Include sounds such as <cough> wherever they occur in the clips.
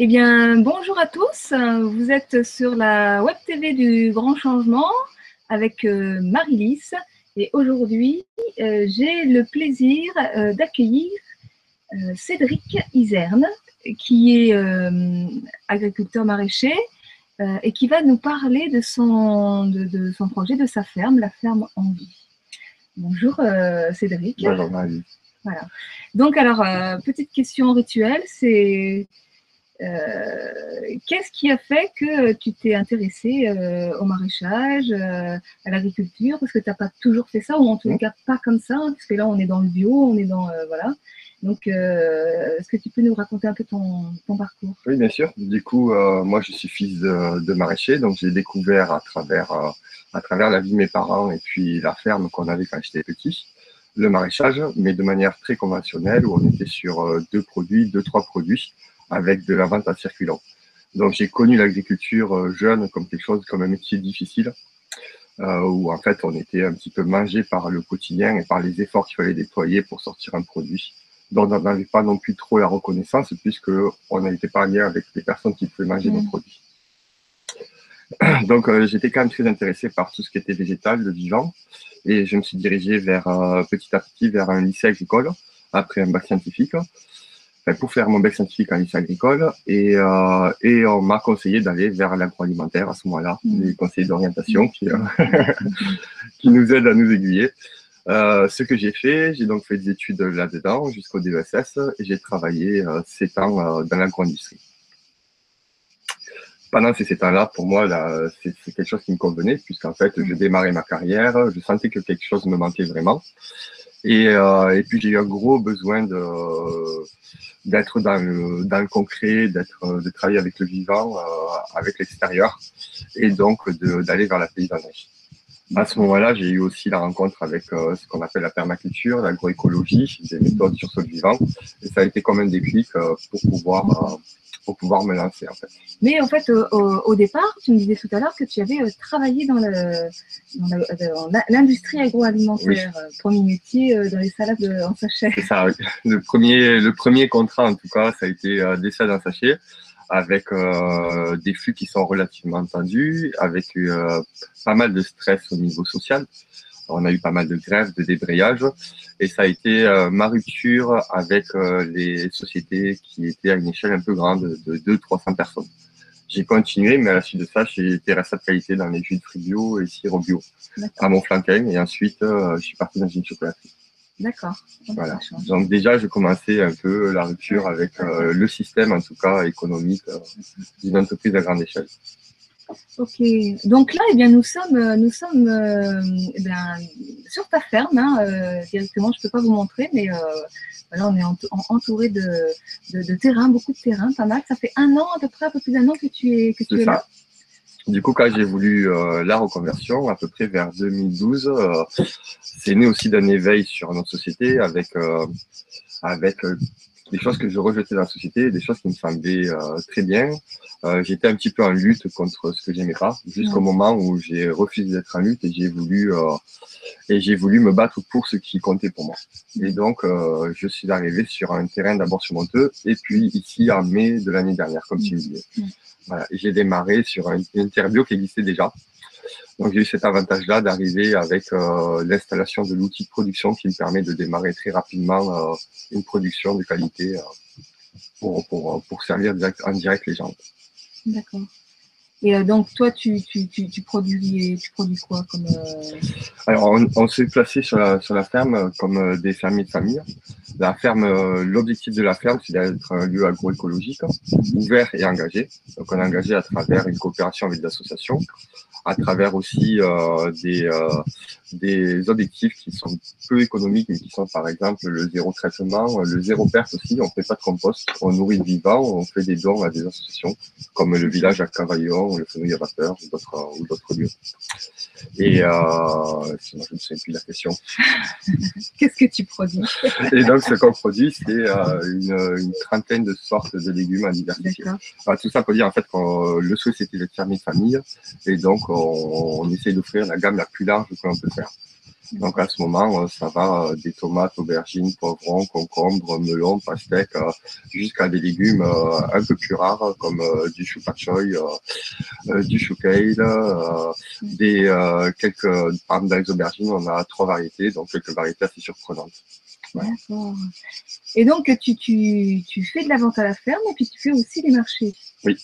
Eh bien, bonjour à tous. Vous êtes sur la Web TV du Grand Changement avec euh. Et aujourd'hui, euh, j'ai le plaisir euh, d'accueillir euh, Cédric Iserne, qui est agriculteur maraîcher et qui va nous parler de son, projet, de sa ferme, la ferme en vie. Bonjour Cédric. Bonjour Marie. Voilà. Donc, alors, euh, petite question rituelle, c'est euh, qu'est-ce qui a fait que tu t'es intéressé euh, au maraîchage, à l'agriculture? Parce que tu n'as pas toujours fait ça, ou en Non. cas pas comme ça, hein, parce que là, on est dans le bio, on est dans. voilà. Donc, est-ce que tu peux nous raconter un peu ton, ton parcours? Oui, bien sûr. Du coup, moi, je suis fils de, de maraîcher, donc j'ai découvert à travers, à travers la vie de mes parents et puis la ferme qu'on avait quand j'étais petit, le maraîchage, mais de manière très conventionnelle, où on était sur euh, deux produits, deux, trois produits, avec de la vente à circulant. Donc, j'ai connu l'agriculture euh, jeune comme quelque chose, comme un métier difficile, euh, où en fait, on était un petit peu mangé par le quotidien et par les efforts qu'il fallait déployer pour sortir un produit dont on n'avait pas non plus trop la reconnaissance, puisque on n'était pas en lien avec les personnes qui pouvaient manger nos Mm. produits. <clears throat> Donc, euh, j'étais quand même très intéressé par tout ce qui était végétal, le vivant, et je me suis dirigé vers euh, petit à petit vers un lycée agricole après un bac scientifique, enfin, pour faire mon bac scientifique en lycée agricole, et, euh, et on m'a conseillé d'aller vers l'agroalimentaire à ce moment-là, Mm. les conseillers d'orientation qui, euh, <laughs> qui nous aident à nous aiguiller. Euh, ce que j'ai fait, j'ai donc fait des études là-dedans jusqu'au DESS et j'ai travaillé euh, sept ans euh, dans l'agro-industrie. Pendant ces sept ans-là, pour moi, là, c'est quelque chose qui me convenait, puisqu'en fait, je démarrais ma carrière, je sentais que quelque chose me manquait vraiment. Et, euh, et puis, j'ai eu un gros besoin de d'être dans le, dans le concret, d'être, de travailler avec le vivant, euh, avec l'extérieur, et donc d'aller vers la paysannerie. À ce moment-là, j'ai eu aussi la rencontre avec euh, ce qu'on appelle la permaculture, l'agroécologie, des méthodes sur sol vivant. Et ça a été comme un déclic euh, pour pouvoir euh, pour pouvoir me lancer en fait. Mais en fait, au, au- au départ, tu me disais tout à l'heure que tu avais euh, travaillé dans la- l'industrie agroalimentaire, euh, premier métier euh, dans les salades euh, en sachet. C'est ça. oui. Le premier le premier contrat en tout cas, ça a été euh, des salles en sachet avec euh, des flux qui sont relativement tendus, avec euh, pas mal de stress au niveau social. On a eu pas mal de grèves, de débrayage, et ça a été euh, ma rupture avec euh, les sociétés qui étaient à une échelle un peu grande de 200-300 personnes. J'ai continué, mais à la suite de ça, j'ai été responsable qualité dans les jus de bio et sirop bio à Montflanquin, et ensuite euh, je suis parti dans une chocolaterie. D'accord. Voilà. Ça change. Donc déjà, je commençais un peu la rupture avec euh, le système, en tout cas économique, euh, d'une entreprise à grande échelle. Ok. Donc là, eh bien, nous sommes, euh, nous sommes euh, eh bien, sur ta ferme hein, directement. Je peux pas vous montrer, mais voilà, on est ent- en- entouré de, de, de terrain, beaucoup de terrain, pas mal. Ça fait un an à peu près, un peu plus d'un an que tu es que tu es là. Du coup, quand j'ai voulu euh, la reconversion, à peu près vers 2012, euh, c'est né aussi d'un éveil sur notre société avec, euh, avec euh, des choses que je rejetais dans la société, des choses qui me semblaient euh, très bien. Euh, J'étais un petit peu en lutte contre ce que j'aimais pas, jusqu'au moment où j'ai refusé d'être en lutte et j'ai voulu euh, et j'ai voulu me battre pour ce qui comptait pour moi. Et donc, euh, je suis arrivé sur un terrain d'abord sur Monteux et puis ici en mai de l'année dernière, comme tu le disais. Voilà, j'ai démarré sur un, une interbio qui existait déjà. Donc j'ai eu cet avantage-là d'arriver avec euh, l'installation de l'outil de production qui me permet de démarrer très rapidement euh, une production de qualité euh, pour, pour, pour servir direct, en direct les gens. D'accord. Et donc toi, tu, tu, tu, tu produis, tu produis quoi comme Alors, on, on s'est placé sur la, sur la ferme comme des fermiers de famille. La ferme, euh, l'objectif de la ferme, c'est d'être un lieu agroécologique, ouvert et engagé. Donc, on est engagé à travers une coopération avec des associations, à travers aussi euh, des, euh, des objectifs qui sont peu économiques, mais qui sont par exemple le zéro traitement, le zéro perte aussi. On fait pas de compost, on nourrit vivant, on fait des dons à des associations comme le village à Cavaillon, le Fenouil à vapeur ou d'autres ou d'autres lieux. Et sinon, je ne sais plus la question. <laughs> Qu'est-ce que tu produis? Et donc, ce qu'on produit, c'est euh, une, une trentaine de sortes de légumes à diversifier. Enfin, tout ça pour dire en fait que le souhait c'était d'être fermier de famille et donc on, on essaie d'offrir la gamme la plus large que l'on peut faire. Donc à ce moment, euh, ça va des tomates, aubergines, poivrons, concombres, melons, pastèques, jusqu'à des légumes un peu plus rares comme du chou choy, du chou kale, des quelques parmi les aubergines, on a trois variétés, donc quelques variétés assez surprenantes. D'accord. Et donc, tu, tu, tu, fais de la vente à la ferme et puis tu fais aussi des marchés. Oui.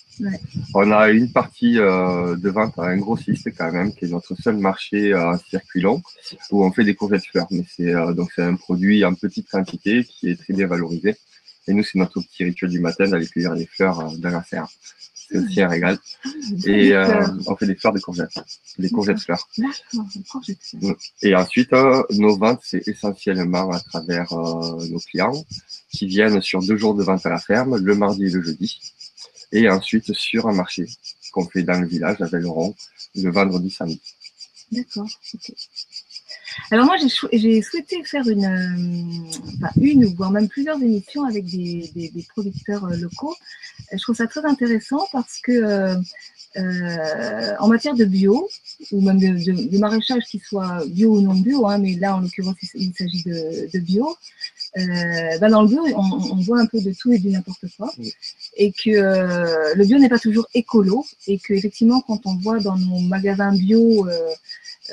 On a une partie euh, de vente à un grossiste quand même, qui est notre seul marché euh, circuit long, où on fait des courgettes fleurs. Mais c'est euh, donc c'est un produit en petite quantité qui est très bien valorisé. Et nous, c'est notre petit rituel du matin d'aller cueillir les fleurs euh, dans la ferme c'est aussi un régal. Et euh, on fait des fleurs de courgettes, des courgettes fleurs. Et ensuite, euh, nos ventes, c'est essentiellement à travers euh, nos clients qui viennent sur deux jours de vente à la ferme, le mardi et le jeudi. Et ensuite sur un marché qu'on fait dans le village à Velleron, le vendredi samedi. D'accord, ok. Alors moi, j'ai souhaité faire une, euh, une, voire même plusieurs émissions avec des, producteurs euh, locaux. Je trouve ça très intéressant parce que euh, en matière de bio, ou même de, maraîchage qui soit bio ou non bio, hein, mais là en l'occurrence il, s'agit de, bio, ben, dans le bio on, voit un peu de tout et du n'importe quoi, et que le bio n'est pas toujours écolo, et que effectivement quand on voit dans nos magasins bio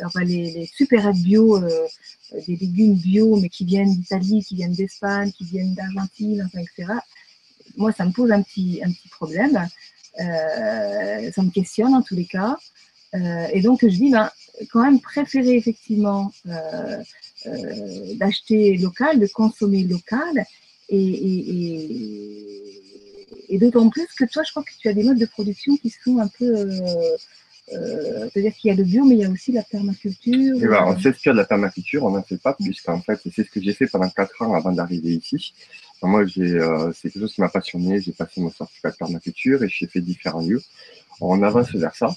enfin, les, les supérettes bio, euh, des légumes bio, mais qui viennent d'Italie, qui viennent d'Espagne, qui viennent d'Argentine, enfin, etc. Moi, ça me pose un petit, un petit problème. Euh, ça me questionne en tous les cas. Euh, et donc, je dis, ben, quand même préférer effectivement euh, euh, d'acheter local, de consommer local, et, et, et, et d'autant plus que toi, je crois que tu as des modes de production qui sont un peu euh, euh, c'est-à-dire qu'il y a le bio, mais il y a aussi la permaculture. Et ben, on s'inspire de la permaculture, on n'en fait pas, puisqu'en fait, c'est ce que j'ai fait pendant quatre ans avant d'arriver ici. moi, euh, c'est quelque chose qui m'a passionné. J'ai passé mon certificat de permaculture et j'ai fait différents lieux. On avance vers ça,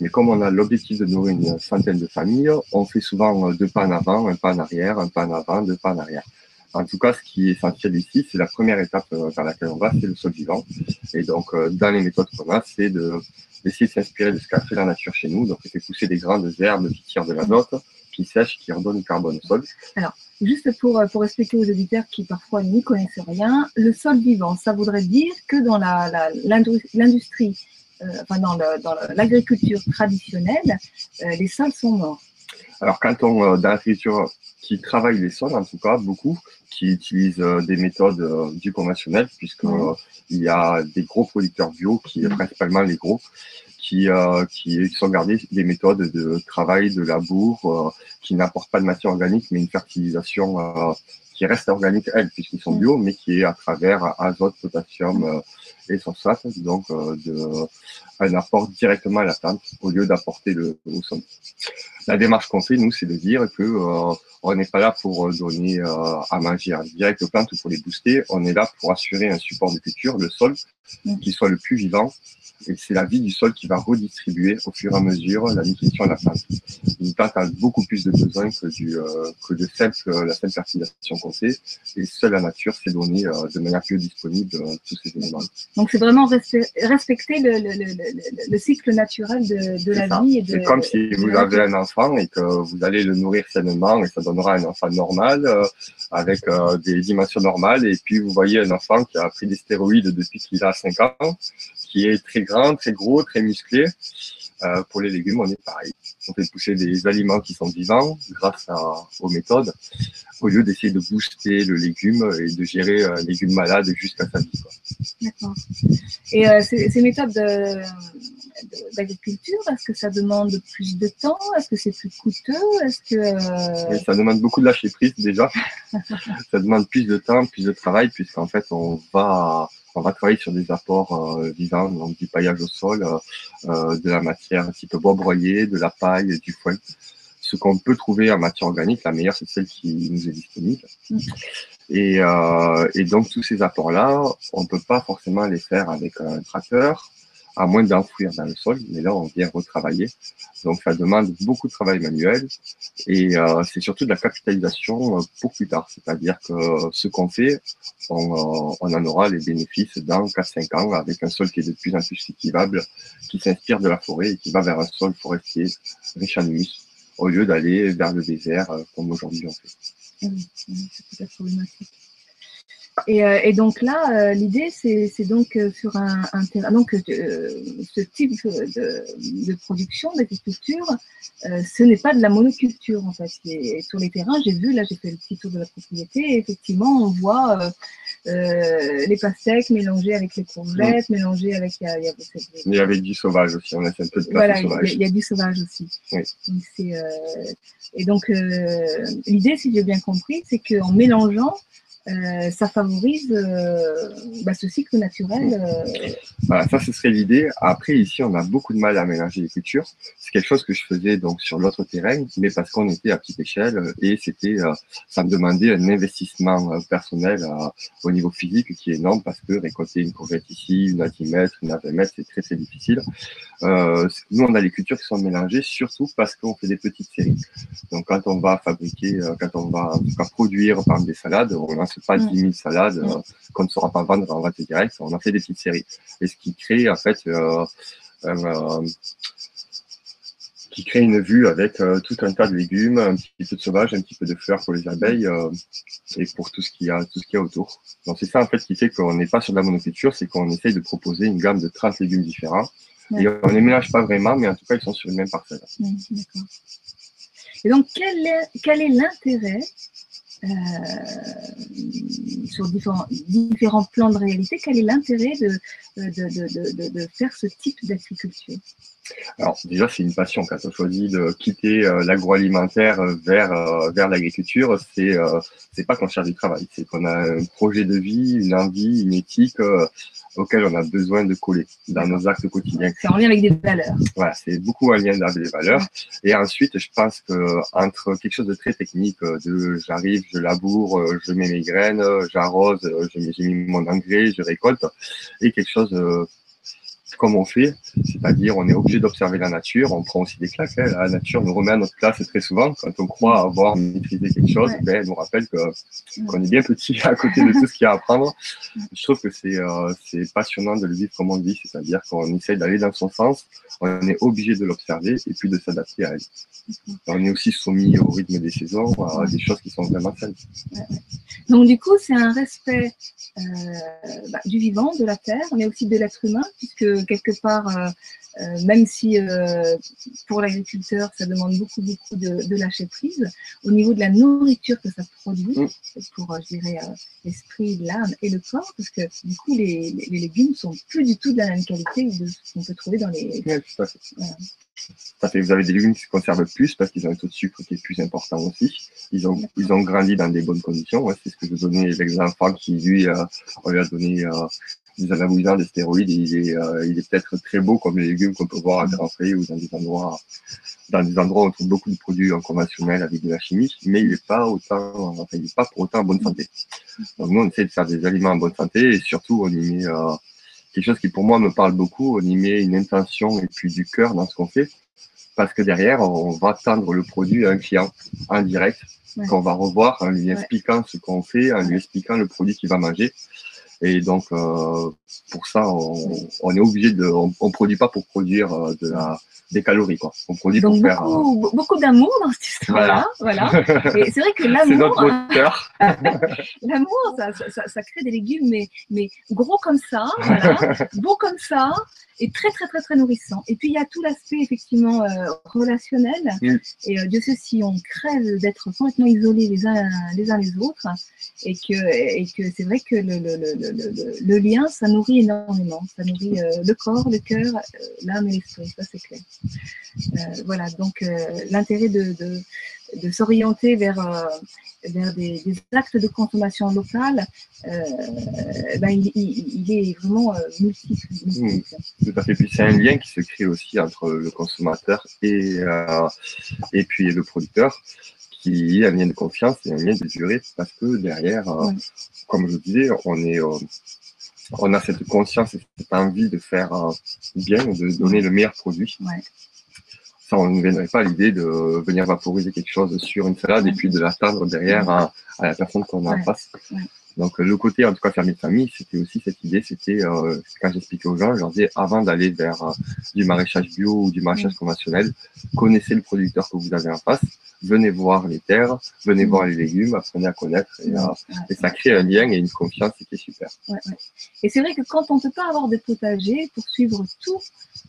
mais comme on a l'objectif de nourrir une centaine de familles, on fait souvent deux pas en avant, un pas en arrière, un pas en avant, deux pas en arrière. En tout cas, ce qui est essentiel ici, c'est la première étape euh, vers laquelle on va, c'est le sol vivant. Et donc, dans les méthodes qu'on a, c'est de d'essayer de s'inspirer de ce qu'a fait la nature chez nous. Donc, c'est pousser des grains de herbes qui tirent de la note, qui sèchent, qui redonnent du carbone au sol. Alors, juste pour, expliquer aux auditeurs qui parfois n'y connaissent rien, le sol vivant, ça voudrait dire que dans l'industrie, euh, enfin dans l'agriculture traditionnelle, euh, les sols sont morts. Alors, quand on, euh, dans l'agriculture qui travaille les sols, en tout cas, beaucoup, qui utilisent des méthodes du conventionnel, puisque il y a des gros producteurs bio, qui principalement les gros, qui, euh, qui sont gardés des méthodes de travail, de labour, euh, qui n'apportent pas de matière organique, mais une fertilisation euh, qui reste organique, elle, puisqu'ils sont bio, mais qui est à travers azote, potassium et phosphate, donc de, un apport directement à la plante au lieu d'apporter le, au sol. La démarche qu'on fait, nous, c'est de dire que on n'est pas là pour euh, donner euh, à manger en direct aux plantes ou pour les booster. On est là pour assurer un support de culture, le sol, mm. qui soit le plus vivant. Et c'est la vie du sol qui va redistribuer au fur et à mesure la nutrition de la plante. Une plante a beaucoup plus de besoins que, du, euh, que de simple, la simple fertilisation qu'on fait. Et seule la nature s'est donnée de manière plus disponible tous ces éléments. Donc c'est vraiment respecter le, le, le, le, cycle naturel de, de la vie. C'est comme si vous avez un enfant et que vous allez le nourrir sainement et ça donnera un enfant normal euh, avec euh, des dimensions normales. Et puis vous voyez un enfant qui a pris des stéroïdes depuis qu'il a 5 ans, qui est très grand, très gros, très musclé. Euh, pour les légumes, on est pareil. On fait pousser des aliments qui sont vivants grâce à, aux méthodes, au lieu d'essayer de booster le légume et de gérer un légume malade jusqu'à sa vie. D'accord. Et euh, ces, ces, méthodes d'agriculture, est-ce que ça demande plus de temps? Est-ce que c'est plus coûteux? Est-ce que euh... Ça demande beaucoup de lâcher prise déjà. <laughs> ça demande plus de temps, plus de travail, puisqu'en fait on va on va travailler sur des apports euh, vivants, donc du paillage au sol, euh, euh, de la matière type bois broyé, de la paille, du foin. Ce qu'on peut trouver en matière organique, la meilleure, c'est celle qui nous est disponible. Mm. Et, et, donc, tous ces apports-là, on ne peut pas forcément les faire avec un tracteur, à moins d'enfouir dans le sol, mais là, on vient retravailler. Donc, ça demande beaucoup de travail manuel et euh, c'est surtout de la capitalisation euh, pour plus tard. C'est-à-dire que ce qu'on fait, on, euh, en aura les bénéfices dans 4-5 ans avec un sol qui est de plus en plus cultivable, qui s'inspire de la forêt et qui va vers un sol forestier riche en humus au lieu d'aller vers le désert comme aujourd'hui on fait. Oui, c'est problématique. Et, euh, et, donc là, euh, l'idée, c'est donc euh, sur un, un terrain. Donc, ce type de, de production, d'agriculture, ce n'est pas de la monoculture en fait. Et, sur les terrains, j'ai vu, là, j'ai fait le petit tour de la propriété, et effectivement, on voit les pastèques mélangées avec les courgettes, mélangées avec. Il y, a, il y avait du sauvage aussi, on a fait un peu de Voilà, sauvage. Il y, a du sauvage aussi. Oui. Donc, et donc, l'idée, si j'ai bien compris, c'est qu'en mélangeant, euh, ça favorise euh, bah, ce cycle naturel. Euh. Voilà, ça, ce serait l'idée. Après, ici, on a beaucoup de mal à mélanger les cultures. C'est quelque chose que je faisais donc sur l'autre terrain, mais parce qu'on était à petite échelle et c'était, ça me demandait un investissement personnel au niveau physique qui est énorme parce que récolter une courgette ici, une à 10 mètres, une à 20 mètres, c'est très très difficile. nous, on a les cultures qui sont mélangées surtout parce qu'on fait des petites séries. Donc, quand on va fabriquer, quand on va en tout cas produire par exemple des salades, on lance pas 10 000 salades euh, qu'on ne saura pas vendre en vente directe. On a fait des petites séries. Et ce qui crée, en fait, euh, euh, qui crée une vue avec tout un tas de légumes, un petit peu de sauvage, un petit peu de fleurs pour les abeilles et pour tout ce qu'il y a, tout ce qu'il y a autour. Donc c'est ça en fait qui fait qu'on n'est pas sur de la monoculture, c'est qu'on essaye de proposer une gamme de 30 légumes différents. Et on ne les mélange pas vraiment, mais en tout cas ils sont sur une même parcelle. et donc quel est, l'intérêt euh, sur différents, plans de réalité, quel est l'intérêt de, de, de, de, faire ce type d'agriculture? Alors déjà, c'est une passion. Quand on choisit de quitter euh, l'agroalimentaire vers, euh, vers l'agriculture, c'est euh, c'est pas qu'on cherche du travail, c'est qu'on a un projet de vie, une envie, une éthique auquel on a besoin de coller dans nos actes quotidiens. C'est en lien avec des valeurs. Voilà, c'est beaucoup en lien avec des valeurs. Et ensuite, je pense que entre quelque chose de très technique, de j'arrive, je laboure, je mets mes graines, j'arrose, j'ai mis mon engrais, je récolte, et quelque chose comme on fait, c'est-à-dire on est obligé d'observer la nature, on prend aussi des claques, hein. la nature nous remet à notre place très souvent, quand on croit avoir maîtrisé quelque chose, ben, elle nous rappelle qu'on est bien petit <laughs> à côté de tout ce qu'il y a à apprendre. Je trouve que euh, c'est passionnant de le vivre comme on le vit, c'est-à-dire qu'on essaye d'aller dans son sens, on est obligé de l'observer et puis de s'adapter à elle. On est aussi soumis au rythme des saisons, à des choses qui sont vraiment saines. Donc du coup, c'est un respect euh, bah, du vivant, de la terre, mais aussi de l'être humain, puisque quelque part, euh, euh, même si euh, pour l'agriculteur, ça demande beaucoup, beaucoup de, lâcher prise, au niveau de la nourriture que ça produit, mm. pour, je dirais, l'esprit, l'âme et le corps, parce que du coup, les, les, légumes sont plus du tout de la même qualité de ce qu'on peut trouver dans les... Ça fait que vous avez des légumes qui se conservent plus parce qu'ils ont un taux de sucre qui est plus important aussi. Ils ont, ils ont grandi dans des bonnes conditions. c'est ce que je donnais l'exemple qui, lui, on lui a donné des anabolisants, des stéroïdes, il est, euh, il est peut-être très beau comme les légumes qu'on peut voir à Grand Prix ou dans des endroits, dans des endroits où on trouve beaucoup de produits en conventionnel avec de la chimie, mais il n'est pas autant, enfin, il est pas pour autant en bonne santé. Donc nous, on essaie de faire des aliments en bonne santé et surtout, on y met euh, quelque chose qui pour moi me parle beaucoup, on y met une intention et puis du cœur dans ce qu'on fait, parce que derrière, on va tendre le produit à un client en direct, qu'on va revoir en lui expliquant ce qu'on fait, en lui expliquant le produit qu'il va manger. Et donc, euh, pour ça, on, on est obligé de, on, on, produit pas pour produire euh, de la, des calories, quoi. On produit donc pour beaucoup, faire. Euh, beaucoup d'amour dans cette histoire-là, voilà. <laughs> Et c'est vrai que l'amour. c'est notre moteur. <laughs> l'amour, ça, ça, ça, crée des légumes, mais, mais gros comme ça, voilà, <laughs> beau comme ça, et très très très très nourrissant. Et puis il y a tout l'aspect effectivement euh, relationnel. Et euh, Dieu sait si on crève d'être complètement isolés les uns les uns les autres, et que et que c'est vrai que le, le, le, le, lien ça nourrit énormément, ça nourrit euh, le corps, le cœur, l'âme et l'esprit, ça c'est clair. voilà donc l'intérêt de, de, s'orienter vers vers des, des, actes de consommation locale, euh, ben il, est vraiment euh, multiple. Mmh, tout à fait. Puis c'est un lien qui se crée aussi entre le consommateur et, euh, et puis le producteur, qui est un lien de confiance et un lien de durée, parce que derrière, euh, comme je disais, on est euh, on a cette conscience et cette envie de faire bien, de donner le meilleur produit. Ouais. Ça, on ne viendrait pas l'idée de venir vaporiser quelque chose sur une salade et puis de l'attendre derrière à, à, la personne qu'on a en face. Donc le côté en tout cas fermier de famille, c'était aussi cette idée, c'était euh, quand j'expliquais aux gens, je leur disais avant d'aller vers euh, du maraîchage bio ou du maraîchage conventionnel, connaissez le producteur que vous avez en face, venez voir les terres, venez voir les légumes, apprenez à connaître et, et, ça crée un lien et une confiance qui est super. Ouais, et c'est vrai que quand on ne peut pas avoir de potager pour suivre tout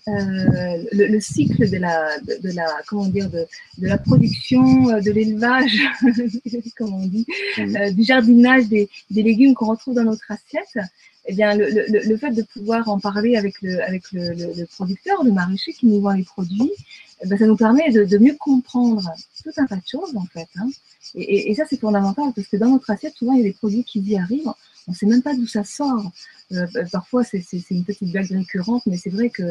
euh, le, le, cycle de la, de, de, la, comment dire, de, de la production, de l'élevage, <laughs> comme on dit, euh, du jardinage des, des légumes qu'on retrouve dans notre assiette, eh bien, le, fait de pouvoir en parler avec le, producteur, le maraîcher qui nous vend les produits, eh bien, ça nous permet de, mieux comprendre tout un tas de choses, en fait. Hein. Et, ça, c'est fondamental parce que dans notre assiette, souvent, il y a des produits qui y arrivent. On ne sait même pas d'où ça sort. Euh, parfois, c'est une petite blague récurrente, mais c'est vrai que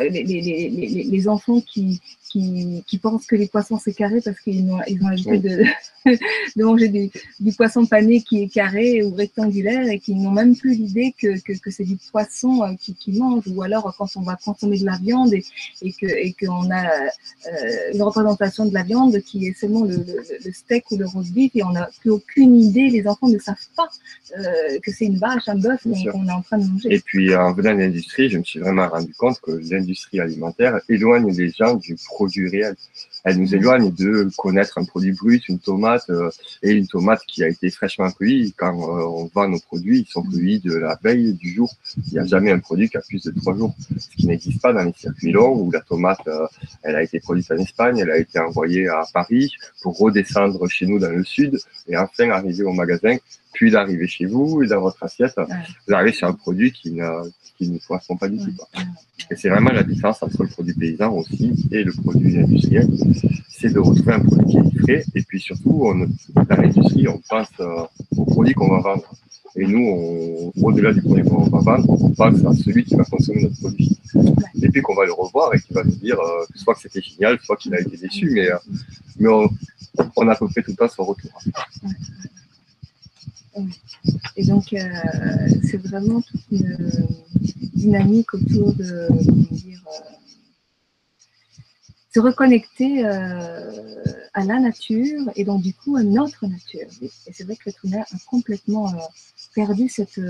les, les, les, les enfants qui, qui, qui, pensent que les poissons c'est carré parce qu'ils ont, ils ont l'habitude de, <laughs> de manger du, du, poisson pané qui est carré ou rectangulaire et qui n'ont même plus l'idée que, que, que c'est du poisson euh, qui, qui mangent. Ou alors quand on va consommer de la viande et, et que et qu'on a euh, une représentation de la viande qui est seulement le, le, le steak ou le roast beef et on n'a plus aucune idée, les enfants ne savent pas euh, que c'est une vache, un bœuf qu'on a en train de manger. Et puis en venant de l'industrie, je me suis vraiment rendu compte que l'industrie alimentaire éloigne les gens du produit réel. Elle nous éloigne de connaître un produit brut, une tomate euh, et une tomate qui a été fraîchement cueillie. Quand euh, on vend nos produits, ils sont cueillis de la veille du jour. Il n'y a jamais un produit qui a plus de trois jours, ce qui n'existe pas dans les circuits longs où la tomate, euh, elle a été produite en Espagne, elle a été envoyée à Paris pour redescendre chez nous dans le sud et enfin arriver au magasin puis d'arriver chez vous et dans votre assiette, vous arrivez sur un produit qui ne, qui ne correspond pas du tout. Et c'est vraiment la différence entre le produit paysan aussi et le produit industriel. C'est de retrouver un produit qui est frais et puis surtout, on, dans l'industrie, on pense euh, au produit qu'on va vendre. Et nous, au-delà du produit qu'on va vendre, on pense à celui qui va consommer notre produit. Et puis qu'on va le revoir et qui va nous dire euh, soit que c'était génial, soit qu'il a été déçu, mais, euh, mais on, on, a à peu près tout le temps son retour. Et donc, euh, c'est vraiment toute une dynamique autour de euh, se reconnecter euh, à la nature et donc du coup à notre nature. Et c'est vrai que l'être humain a complètement perdu cette,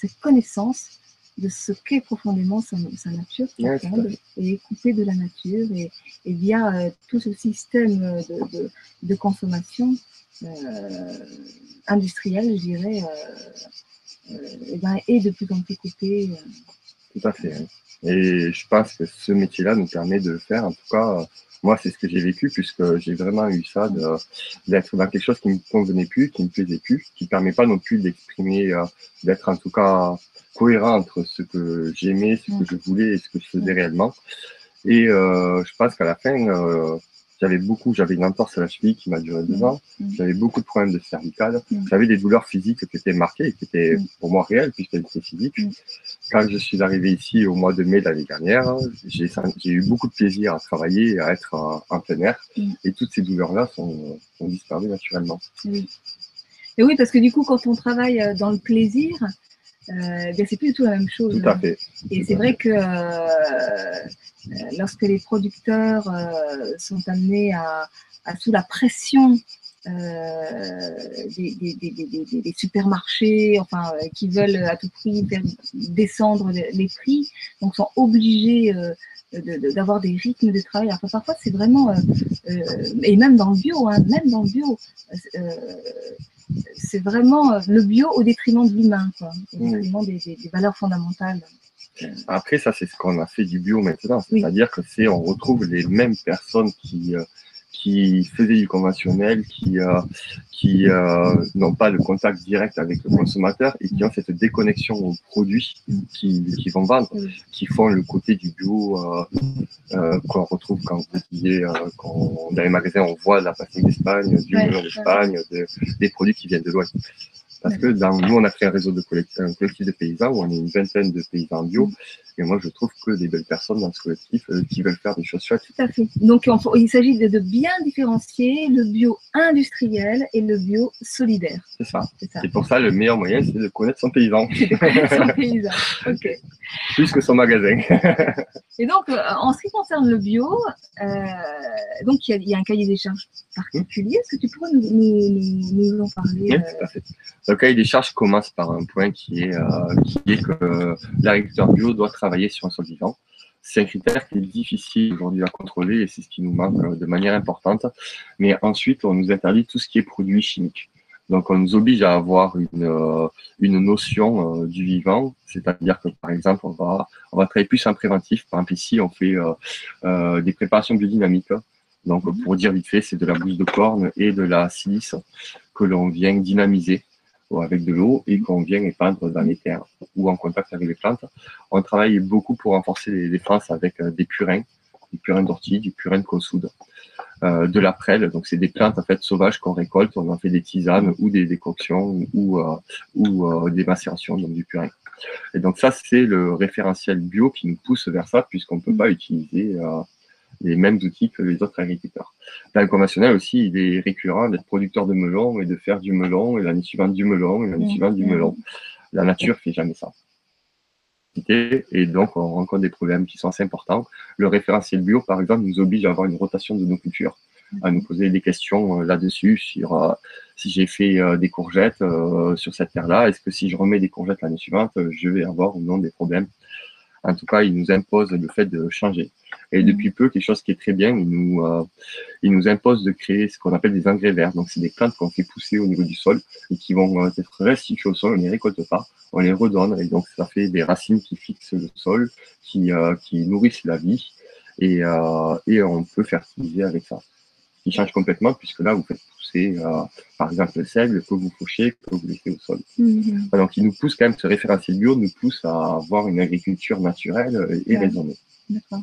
cette connaissance de ce qu'est profondément sa, sa nature profonde et écouter de la nature et, et via euh, tout ce système de, de, de consommation euh, industrielle, je dirais, euh, eh ben, est de plus en plus coupé. Tout à fait. Et je pense que ce métier-là nous permet de faire. En tout cas, moi, c'est ce que j'ai vécu puisque j'ai vraiment eu ça d'être dans quelque chose qui me convenait plus, qui me plaisait plus, qui permet pas non plus d'exprimer, euh, d'être en tout cas cohérent entre ce que j'aimais, ce que je voulais et ce que je faisais réellement. Et euh, je pense qu'à la fin, euh, j'avais beaucoup, j'avais une entorse à la cheville qui m'a duré deux ans. J'avais beaucoup de problèmes de cervicales. J'avais des douleurs physiques qui étaient marquées et qui étaient pour moi réelles puisqu'elles étaient physiques. Quand je suis arrivé ici au mois de mai l'année dernière, j'ai eu beaucoup de plaisir à travailler et à être en plein air. Et toutes ces douleurs-là sont, sont disparues naturellement. Oui. Et oui, parce que du coup, quand on travaille dans le plaisir, euh, c'est plus du tout la même chose. Tout à fait. Et c'est vrai que euh, lorsque les producteurs euh, sont amenés à, à, sous la pression euh, des, des, des, des, supermarchés, enfin, qui veulent à tout prix descendre les prix, donc sont obligés d'avoir des rythmes de travail. Alors, parfois, c'est vraiment, et même dans le bio, hein, même dans le bio, c'est vraiment euh, le bio au détriment de l'humain, au mmh. détriment des, des, des, valeurs fondamentales. Après, ça, c'est ce qu'on a fait du bio maintenant. C'est-à-dire que c'est, on retrouve les mêmes personnes qui, euh, qui faisaient du conventionnel, qui, euh, qui euh, n'ont pas de contact direct avec le consommateur et qui ont cette déconnexion aux produits qui, qui vont vendre, qui font le côté du bio euh, euh qu'on retrouve quand vous disiez, euh, quand dans les magasins on voit la pastille d'Espagne, du melon d'Espagne, des produits qui viennent de loin. Parce que dans, nous, on a fait un réseau de collectif, un collectif de paysans où on est une vingtaine de paysans bio. Mm. Et moi, je trouve que des belles personnes dans ce collectif euh, qui veulent faire des choses chouettes. Tout à fait. Donc, il s'agit de, de, bien différencier le bio industriel et le bio solidaire. C'est ça. Et pour ça, le meilleur moyen, c'est de connaître son paysan. <laughs> connaître son paysan. OK. <laughs> Plus que son magasin. Et donc, euh, en ce qui concerne le bio, euh, donc il y, a un cahier des charges particulier. Est-ce que tu pourrais nous, nous, nous en parler Oui, tout à fait. Le cahier des charges commence par un point qui est, est que l'agriculteur bio doit travailler sur un sol vivant c'est un critère qui est difficile aujourd'hui à contrôler et c'est ce qui nous manque euh, de manière importante. Mais ensuite, on nous interdit tout ce qui est produit chimique. Donc, on nous oblige à avoir une, euh, notion euh, du vivant, c'est-à-dire que, par exemple, on va, travailler plus en préventif. Par exemple, ici, on fait des préparations biodynamiques. Donc, pour dire vite fait, c'est de la bouse de corne et de la silice que l'on vient dynamiser avec de l'eau et qu'on vient épandre dans les terres ou en contact avec les plantes. On travaille beaucoup pour renforcer les défenses avec euh, des purins, du purin d'ortie, du purin de consoude, euh, de la prêle. Donc c'est des plantes en fait sauvages qu'on récolte, on en fait des tisanes ou des décoctions ou, euh, ou des macérations, donc du purin. Et donc ça c'est le référentiel bio qui nous pousse vers ça puisqu'on ne peut pas utiliser les mêmes outils que les autres agriculteurs. Dans le conventionnel aussi, il est récurrent d'être producteur de melon et de faire du melon, et l'année suivante du melon, et l'année mmh. suivante du melon. La nature fait jamais ça. Et donc, on rencontre des problèmes qui sont assez importants. Le référentiel bio, par exemple, nous oblige à avoir une rotation de nos cultures, à nous poser des questions euh, là-dessus sur euh, si j'ai fait euh, des courgettes sur cette terre-là, est-ce que si je remets des courgettes l'année suivante, je vais avoir ou non des problèmes en tout cas, il nous impose le fait de changer. Et depuis peu, quelque chose qui est très bien, il nous, euh, il nous impose de créer ce qu'on appelle des engrais verts. Donc, c'est des plantes qu'on fait pousser au niveau du sol et qui vont euh, être restituées au sol. On ne les récolte pas, on les redonne. Et donc, ça fait des racines qui fixent le sol, qui, euh, qui nourrissent la vie. Et, euh, et on peut fertiliser avec ça. Qui change complètement, puisque là, vous faites pousser, euh, par exemple, le seigle que vous fauchez, que vous laissez au sol. Mm-hmm. Donc, il nous pousse quand même, ce référentiel bio nous pousse à avoir une agriculture naturelle et raisonnée. D'accord.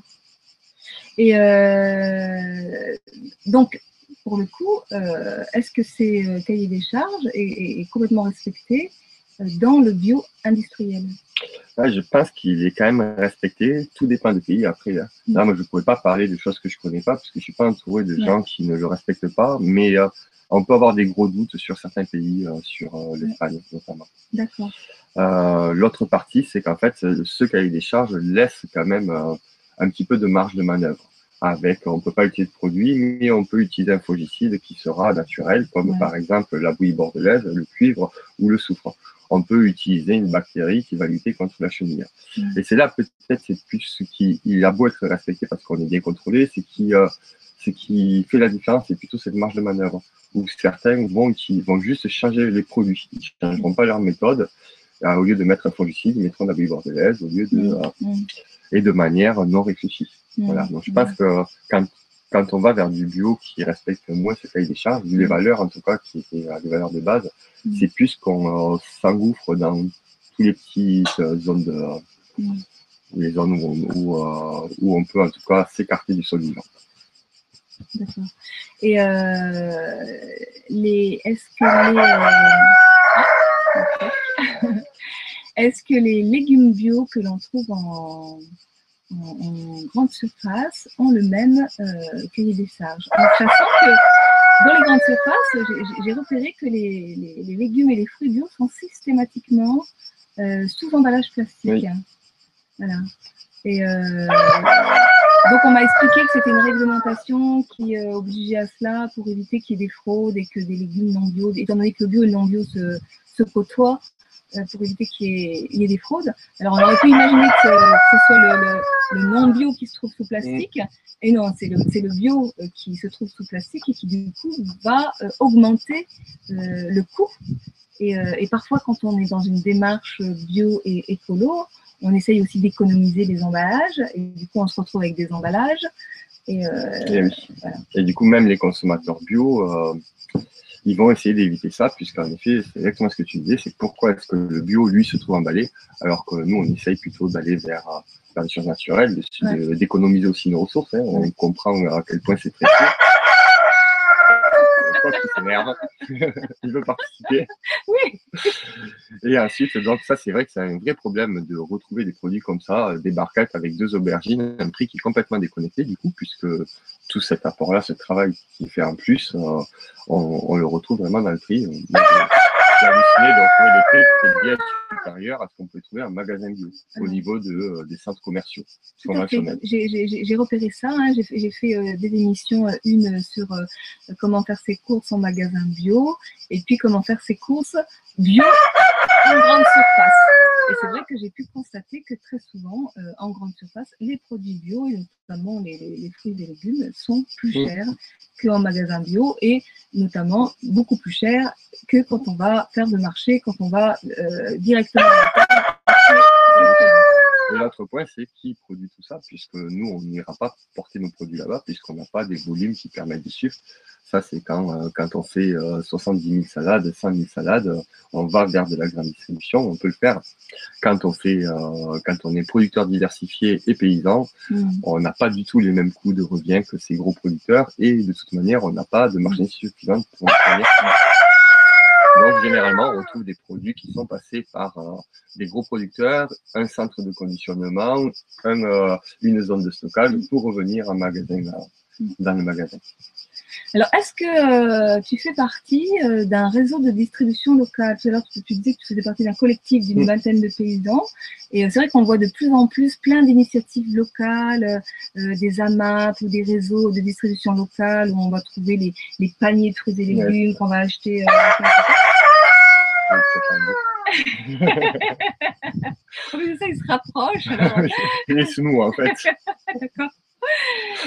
Et euh, donc, pour le coup, euh, est-ce que ces euh, cahier des charges est, complètement respecté dans le bio industriel Je pense qu'il est quand même respecté. Tout dépend des pays. Après, là, mm. moi, je ne pourrais pas parler de choses que je ne connais pas parce que je ne suis pas entouré de gens qui ne le respectent pas. Mais on peut avoir des gros doutes sur certains pays, sur l'Espagne notamment. D'accord. L'autre partie, c'est qu'en fait, ce cahier des charges laisse quand même un petit peu de marge de manœuvre. Avec, on peut pas utiliser de produit, mais on peut utiliser un fongicide qui sera naturel, comme par exemple la bouillie bordelaise, le cuivre ou le soufre. On peut utiliser une bactérie qui va lutter contre la chenille. Et c'est là peut-être c'est plus ce qui, il a beau être respecté parce qu'on est bien contrôlé, c'est qui, euh, ce qui fait la différence, c'est plutôt cette marge de manœuvre où certains vont, qui vont juste changer les produits, ils ne changeront pas leur méthode. Euh, au lieu de mettre un fongicide, ils mettront la bouillie bordelaise au lieu de euh, et de manière non réfléchie. Voilà. Donc, je pense que quand, quand on va vers du bio qui respecte moins ce cahier des charges, les valeurs en tout cas, qui étaient les valeurs de base, c'est plus qu'on euh, s'engouffre dans toutes les petites euh, zones de, les zones où, où, euh, où, on peut en tout cas s'écarter du sol vivant. D'accord. Et euh, les, est-ce que les, ah, <laughs> est-ce que les légumes bio que l'on trouve en, en, grande surface ont le même euh, cahier des charges. En sachant que dans les grandes surfaces, j'ai repéré que les, les, légumes et les fruits bio sont systématiquement euh, sous emballage plastique. Voilà. Et euh, donc on m'a expliqué que c'était une réglementation qui euh, obligeait à cela pour éviter qu'il y ait des fraudes et que des légumes non bio, étant donné que le bio et le non bio se, se côtoient, pour éviter qu'il y, ait des fraudes. Alors, on aurait pu imaginer que, ce soit le, non-bio qui se trouve sous plastique. Et non, c'est le, le, bio euh, qui se trouve sous plastique et qui, du coup, va euh, augmenter le coût. Et, et, parfois, quand on est dans une démarche bio et écolo, on essaye aussi d'économiser les emballages. Et du coup, on se retrouve avec des emballages. Et, et, du coup, même les consommateurs bio, ils vont essayer d'éviter ça, puisqu'en effet, c'est exactement ce que tu disais, c'est pourquoi est-ce que le bio, lui, se trouve emballé, alors que nous, on essaye plutôt d'aller vers, euh, vers des choses naturelles, d'économiser aussi nos ressources. Hein. On comprend à quel point c'est précieux s'énerve. <laughs> il veut participer. Oui. Et ensuite, donc ça, c'est vrai que c'est un vrai problème de retrouver des produits comme ça, des barquettes avec deux aubergines, un prix qui est complètement déconnecté du coup, puisque tout cet apport-là, ce travail qui fait en plus, euh, on, le retrouve vraiment dans le prix. J'ai halluciné de retrouver des prix qui étaient bien supérieur à ce qu'on peut trouver en magasin bio, au ah niveau de, des centres commerciaux conventionnels. J'ai repéré ça, hein. j'ai fait des émissions, une sur comment faire ses courses en magasin bio, et puis comment faire ses courses bio en grande surface. Et c'est vrai que j'ai pu constater que très souvent, euh, en grande surface, les produits bio, et notamment les, fruits et légumes, sont plus chers qu'en magasin bio et notamment beaucoup plus chers que quand on va faire le marché, quand on va euh, directement et l'autre point, c'est qui produit tout ça, puisque nous, on n'ira pas porter nos produits là-bas, puisqu'on n'a pas des volumes qui permettent de suivre. Ça, c'est quand, euh, quand on fait 70 000 salades, 100 000 salades, on va vers de la grande distribution. On peut le faire. Quand on fait, euh, quand on est producteur diversifié et paysan, mm. on n'a pas du tout les mêmes coûts de revient que ces gros producteurs, et de toute manière, on n'a pas de marge suffisante pour donc, généralement, on trouve des produits qui sont passés par euh, des gros producteurs, un centre de conditionnement, euh, une zone de stockage pour revenir en magasin, dans le magasin. Alors, est-ce que euh, tu fais partie d'un réseau de distribution locale Tout à l'heure, tu, disais que tu faisais partie d'un collectif d'une vingtaine de paysans. Et c'est vrai qu'on voit de plus en plus plein d'initiatives locales, des AMAP ou des réseaux de distribution locale où on va trouver les, paniers de fruits et légumes qu'on va acheter. Ça, il se rapproche. <laughs> il est sous nous, en fait. <laughs> D'accord.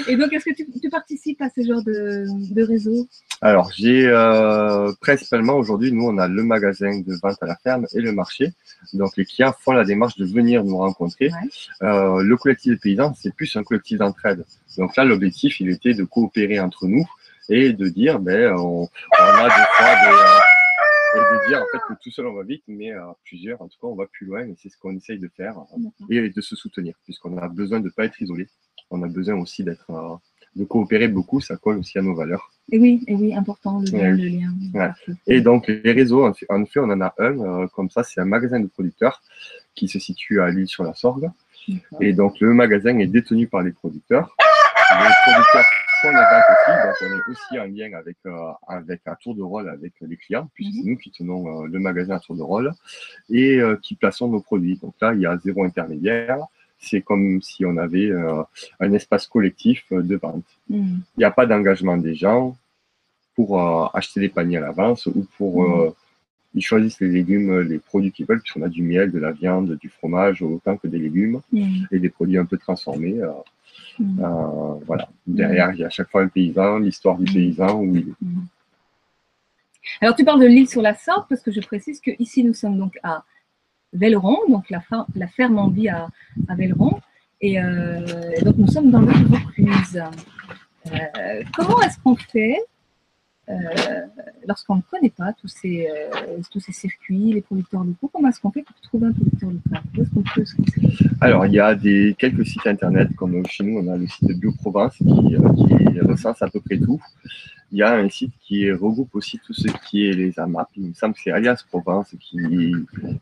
Et donc, est-ce que tu, participes à ce genre de, réseau? Alors, j'ai euh, principalement aujourd'hui, nous, on a le magasin de vente à la ferme et le marché. Donc, les clients font la démarche de venir nous rencontrer. Euh, le collectif des paysans, c'est plus un collectif d'entraide. Donc là, l'objectif, il était de coopérer entre nous et de dire, ben, on, a des fois des, euh, et de dire en fait que tout seul on va vite, mais à plusieurs, en tout cas, on va plus loin et c'est ce qu'on essaye de faire et de se soutenir, puisqu'on a besoin de ne pas être isolé. On a besoin aussi d'être, euh, de coopérer beaucoup, ça colle aussi à nos valeurs. Et oui, et oui, important le lien. Le lien. Et donc les réseaux, en fait, on en a un, euh, comme ça, c'est un magasin de producteurs qui se situe à l'île sur la Sorgue. Et donc le magasin est détenu par les producteurs. Les producteurs aussi, donc on est aussi en lien avec, euh, avec un tour de rôle avec les clients, puisque c'est mhm. nous qui tenons euh, le magasin à tour de rôle et euh, qui plaçons nos produits. Donc là, il y a zéro intermédiaire. C'est comme si on avait un espace collectif de vente. Mhm. Il n'y a pas d'engagement des gens pour acheter des paniers à l'avance ou pour mhm. ils choisissent les légumes, les produits qu'ils veulent, puisqu'on a du miel, de la viande, du fromage, autant que des légumes et des produits un peu transformés. Mm. Euh, voilà. Derrière, il y a à chaque fois un paysan, l'histoire du mm. paysan où il mm. Alors, tu parles de l'île sur la Sorgue parce que je précise que ici nous sommes donc à Velleron, donc la, la ferme en vie à, à Velleron. Et euh, donc, nous sommes dans le Vaucluse. Euh, comment est-ce qu'on fait lorsqu'on ne connaît pas tous ces, euh, tous ces circuits, les producteurs locaux, comment est-ce qu'on fait pour trouver un producteur local? Alors, il y a quelques sites internet, comme chez nous, on a le site de BioProvence qui, euh, qui recense à peu près tout. Il y a un site qui regroupe aussi tout ce qui est les AMAP. Il me semble que c'est Alliance Provence qui,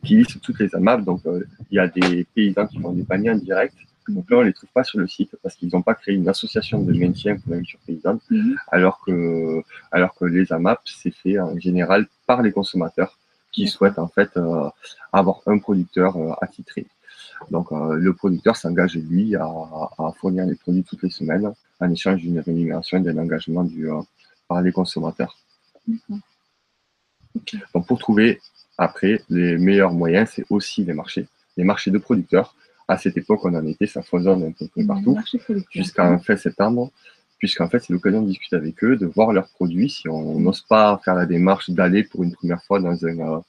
qui liste toutes les AMAP. Donc, il y a des paysans qui font des paniers en direct. Donc là, on ne les trouve pas sur le site parce qu'ils n'ont pas créé une association de maintien pour l'agriculture paysanne, mhm. alors, que, alors que les AMAP, c'est fait en général par les consommateurs qui souhaitent en fait euh, avoir un producteur euh, attitré. Donc euh, le producteur s'engage lui à, fournir les produits toutes les semaines en échange d'une rémunération et d'un engagement du, par les consommateurs. Donc pour trouver après les meilleurs moyens, c'est aussi les marchés, les marchés de producteurs à cette époque, on en était, ça foisonne un peu partout, jusqu'à fin septembre, puisqu'en fait, c'est l'occasion de discuter avec eux, de voir leurs produits. Si on n'ose pas faire la démarche d'aller pour une première fois dans, un, euh,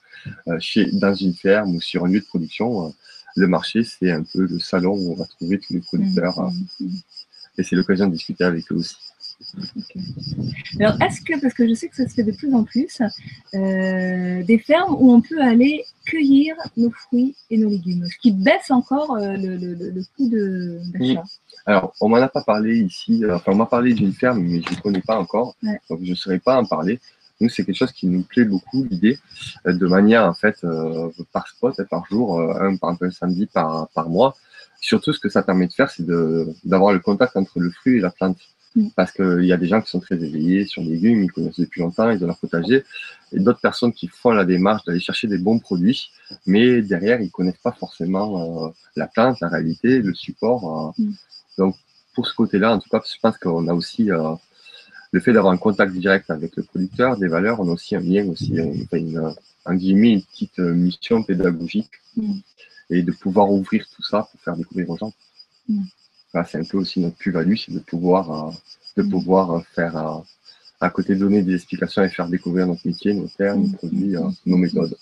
euh, chez, dans une ferme ou sur un lieu de production, euh, le marché, c'est un peu le salon où on va trouver tous les producteurs. Mmh, mmh, mmh. Et c'est l'occasion de discuter avec eux aussi. Alors, est-ce que, parce que je sais que ça se fait de plus en plus, euh, des fermes où on peut aller cueillir nos fruits et nos légumes, ce qui baisse encore euh, le, le, coût d'achat? Alors, on m'en a pas parlé ici, enfin, on m'a parlé d'une ferme, mais je ne connais pas encore, donc je ne saurais pas en parler. Nous, c'est quelque chose qui nous plaît beaucoup, l'idée, euh, de manière, en fait, par spot, par jour, un, par un samedi par, par mois. Surtout, ce que ça permet de faire, c'est d'avoir le contact entre le fruit et la plante. Mm. Parce qu'il y a des gens qui sont très éveillés sur les légumes, ils connaissent depuis longtemps, ils ont leur potager. et d'autres personnes qui font la démarche d'aller chercher des bons produits, mais derrière, ils connaissent pas forcément euh, la plante, la réalité, le support. Euh. Mm. Donc, pour ce côté-là, en tout cas, je pense qu'on a aussi euh, le fait d'avoir un contact direct avec le producteur, des valeurs, on a aussi un lien, aussi une, une, un guillemets, une petite mission pédagogique, mm. et de pouvoir ouvrir tout ça pour faire découvrir aux gens. Mm. C'est un peu aussi notre plus-value, c'est de pouvoir, de pouvoir faire à côté de donner des explications et faire découvrir notre métier, nos termes, nos mm, produits, mm, nos mm, méthodes.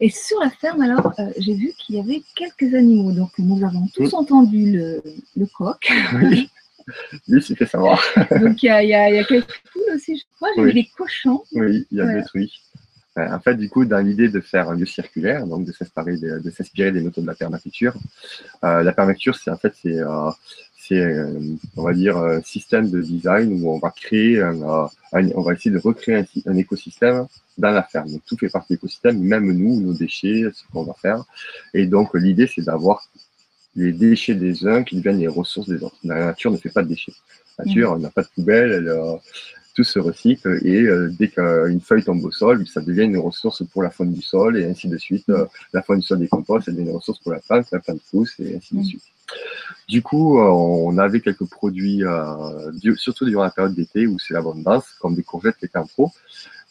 Et sur la ferme, alors, euh, j'ai vu qu'il y avait quelques animaux. Donc, nous avons tous entendu le, le coq. <laughs> Oui, lui, c'était savoir. Donc, il y a, y, a, y a, quelques poules aussi, je crois. J'ai vu des cochons. Oui, il y a des truies. Euh, en fait, du coup, dans l'idée de faire un lieu circulaire, donc de s'inspirer de, de des méthodes de la permaculture, euh, la permaculture, c'est en fait, c'est euh, c'est, on va dire, un système de design où on va créer, un, on va essayer de recréer un, écosystème dans la ferme. Donc, tout fait partie de l'écosystème, même nous, nos déchets, ce qu'on va faire. Et donc, l'idée, c'est d'avoir les déchets des uns qui deviennent les ressources des autres. La nature ne fait pas de déchets. La nature mmh. n'a pas de poubelle, elle, tout se recycle et euh, dès qu'une feuille tombe au sol, ça devient une ressource pour la faune du sol et ainsi de suite. la faune du sol décompose, elle devient une ressource pour la plante, la plante pousse et ainsi de mmh. suite. Du coup, euh, on avait quelques produits, euh, surtout durant la période d'été où c'est l'abondance, comme des courgettes, les trop,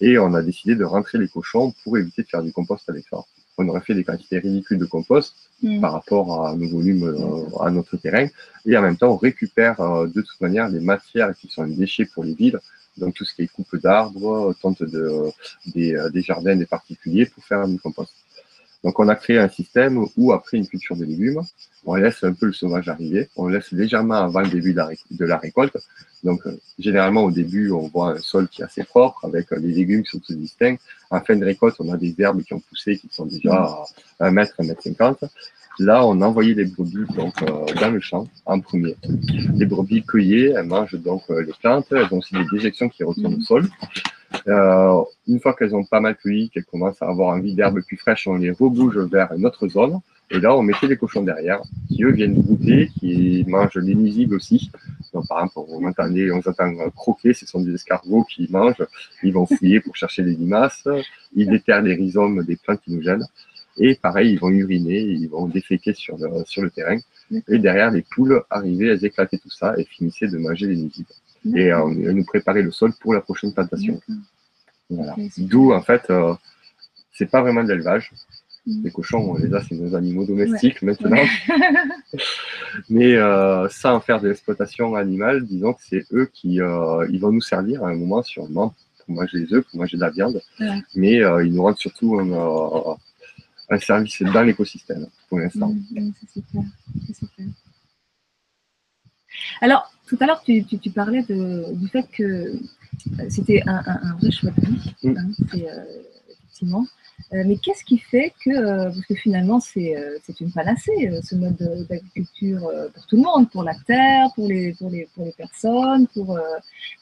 et on a décidé de rentrer les cochons pour éviter de faire du compost avec ça. On aurait fait des quantités ridicules de compost mm. par rapport à nos volumes, euh, à notre terrain, et en même temps, on récupère de toute manière les matières qui sont des déchets pour les villes, donc tout ce qui est coupe d'arbres, tente de, des, des jardins des particuliers pour faire du compost. Donc on a créé un système où après une culture de légumes, on laisse un peu le sauvage arriver, on laisse légèrement avant le début de la, récolte. Donc euh, généralement au début on voit un sol qui est assez propre avec euh, les légumes qui sont tous distincts. En fin de récolte on a des herbes qui ont poussé qui sont déjà à 1 mètre, 1 mètre 50. Là, on a envoyé les brebis donc, euh, dans le champ en premier. Les brebis cueillées, elles mangent donc les plantes, elles ont aussi des déjections qui retournent au sol. Euh, une fois qu'elles ont pas mal cueilli, qu'elles commencent à avoir envie d'herbe plus fraîche, on les rebouge vers une autre zone. Et là, on mettait les cochons derrière, qui eux viennent goûter, qui mangent les nuisibles aussi. Donc, par exemple, on entend, on entend croquer, ce sont des escargots qui mangent. Ils vont fouiller pour chercher les limaces. Ils déterrent les rhizomes des plantes qui nous gênent. Et pareil, ils vont uriner, ils vont déféquer sur le, sur le terrain. Et derrière, les poules arrivaient, elles éclataient tout ça et finissaient de manger les nuisibles et euh, nous préparer le sol pour la prochaine plantation. Voilà. D'où, en fait, euh, c'est pas vraiment de l'élevage. Mm. Les cochons, on les a, c'est nos animaux domestiques maintenant. <laughs> <laughs> Mais euh, sans faire de l'exploitation animale, disons que c'est eux qui euh, ils vont nous servir à un moment sûrement pour manger les œufs, pour manger de la viande. Mais euh, ils nous rendent surtout un, euh, un service dans l'écosystème pour l'instant. Alors, tout à l'heure, tu, parlais du fait que euh, c'était un, vrai choix de vie, mm. hein, euh, effectivement. Euh, mais qu'est-ce qui fait que, parce que finalement, c'est une panacée, ce mode d'agriculture pour tout le monde, pour la terre, pour les, pour les, pour les personnes, pour...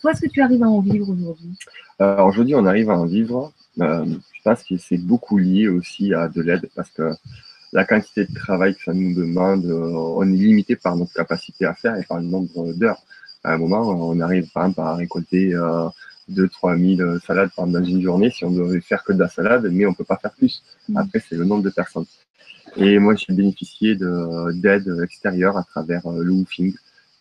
Toi, est-ce que tu arrives à en vivre aujourd'hui? Alors aujourd'hui, on arrive à en vivre. je pense que c'est beaucoup lié aussi à de l'aide, parce que la quantité de travail que ça nous demande, euh, on est limité par notre capacité à faire et par le nombre d'heures. À un moment, on arrive par exemple à récolter euh, 2-3 000 salades dans une journée si on devait faire que de la salade, mais on peut pas faire plus. Mm. Après, c'est le nombre de personnes. Et moi, j'ai bénéficié d'aide extérieure à travers euh, le woofing,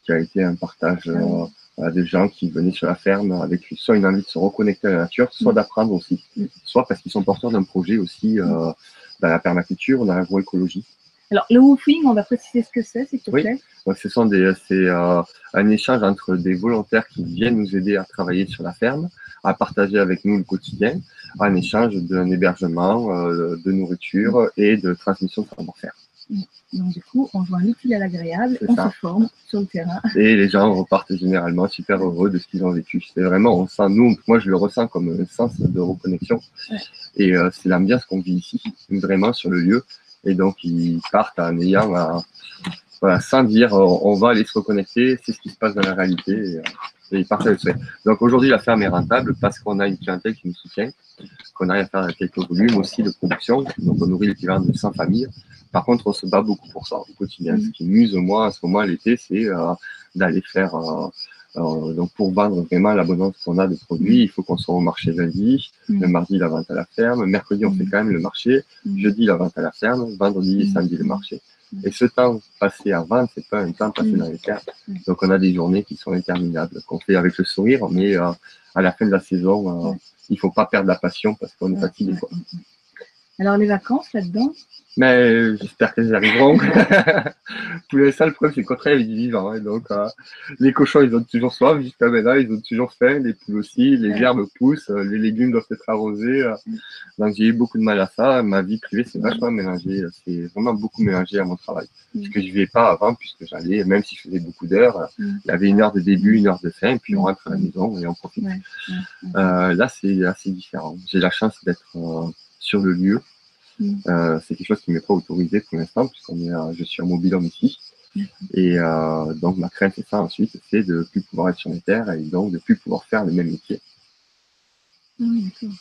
qui a été un partage ah euh, des gens qui venaient sur la ferme avec soit une envie de se reconnecter à la nature, soit mm. d'apprendre aussi, mm. soit parce qu'ils sont porteurs d'un projet aussi dans la permaculture, dans l'agroécologie. Alors, le woofing, on va préciser ce que c'est, s'il te plaît. Donc, ce sont des, c'est euh, un échange entre des volontaires qui viennent nous aider à travailler sur la ferme, à partager avec nous le quotidien, en échange d'un hébergement, euh, de nourriture et de transmission de savoir-faire. Donc, du coup, on joint l'utile à l'agréable, on se forme sur le terrain. <laughs> Et les gens repartent généralement super heureux de ce qu'ils ont vécu. C'est vraiment, on sent, nous, moi, je le ressens comme un sens de reconnexion. Et euh, c'est l'ambiance qu'on vit ici, vraiment sur le lieu. Et donc, ils partent en ayant, un, voilà, sans dire, on va aller se reconnecter, c'est ce qui se passe dans la réalité. Et, euh, et ils partent avec Donc, aujourd'hui, la ferme est rentable parce qu'on a une clientèle qui nous soutient, qu'on arrive à faire quelques volumes aussi de production. Donc, on nourrit l'équivalent de 100 familles. Par contre, on se bat beaucoup pour ça au quotidien. Ce qui muse, moi, à ce moment, l'été, c'est euh, d'aller faire, euh, donc pour vendre vraiment l'abondance qu'on a de produits, il faut qu'on soit au marché lundi, Mm. le mardi la vente à la ferme, mercredi on Mm. fait quand même le marché, Mm. jeudi la vente à la ferme, vendredi et Mm. samedi le marché. Et ce temps passé à vendre, c'est pas un temps passé Mm. dans les terres. Mm. Donc on a des journées qui sont interminables, qu'on fait avec le sourire, mais euh, à la fin de la saison, euh, il faut pas perdre la passion parce qu'on est fatigué. quoi. Alors les vacances là-dedans Mais euh, j'espère qu'elles arriveront. <laughs> Pour l'instant, le problème, c'est travaille avec du vivant. hein. Donc, euh, les cochons, ils ont toujours soif jusqu'à maintenant, ils ont toujours faim, les poules aussi, les herbes poussent, euh, les légumes doivent être arrosés. euh. Donc, j'ai eu beaucoup de mal à ça. Ma vie privée, c'est vachement mélangé. C'est vraiment beaucoup mélangé à mon travail. Mm. Parce que je ne vivais pas avant, puisque j'allais, même si je faisais beaucoup d'heures, euh, Mm. il y avait une heure de début, une heure de fin, puis on Mm. rentre à la maison et on profite. Ouais. Euh, là, c'est assez différent. J'ai la chance d'être euh, sur le lieu. Mm. Euh, c'est quelque chose qui m'est pas autorisé pour l'instant, puisqu'on est, euh, je suis en mobilhome ici. Et euh, donc, ma crainte, c'est ça ensuite, c'est de plus pouvoir être sur les terres et donc de plus pouvoir faire le même métier. Ah.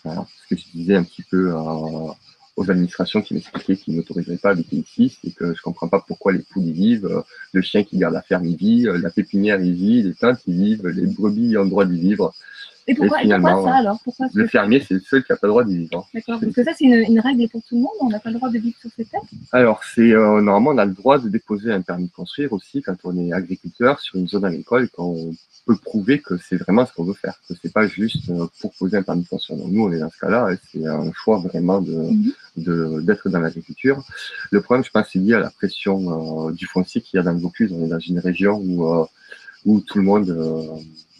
Voilà. Ce que je disais un petit peu euh, aux administrations qui m'expliquaient qu'ils n'autoriseraient pas à habiter ici, c'est que je comprends pas pourquoi les poules y vivent, le chien qui garde la ferme y vit, la pépinière y vit, les tantes y vivent, les brebis ont le droit d'y vivre. Et pourquoi, et finalement, pourquoi ça alors? Pourquoi Le fermier, c'est le seul qui n'a pas le droit d'y vivre. D'accord. Parce que ça, c'est une, une règle pour tout le monde. On n'a pas le droit de vivre sur ces terres? Alors, c'est euh, normalement, on a le droit de déposer un permis de construire aussi quand on est agriculteur sur une zone agricole et qu'on peut prouver que c'est vraiment ce qu'on veut faire, que c'est pas juste euh, pour poser un permis de construire. Donc, nous, on est dans ce cas-là et c'est un choix vraiment de de- d'être dans l'agriculture. Le problème, je pense, c'est lié à la pression euh, du foncier qu'il y a dans le Vaucluse. On est dans une région où euh, où tout le monde, euh,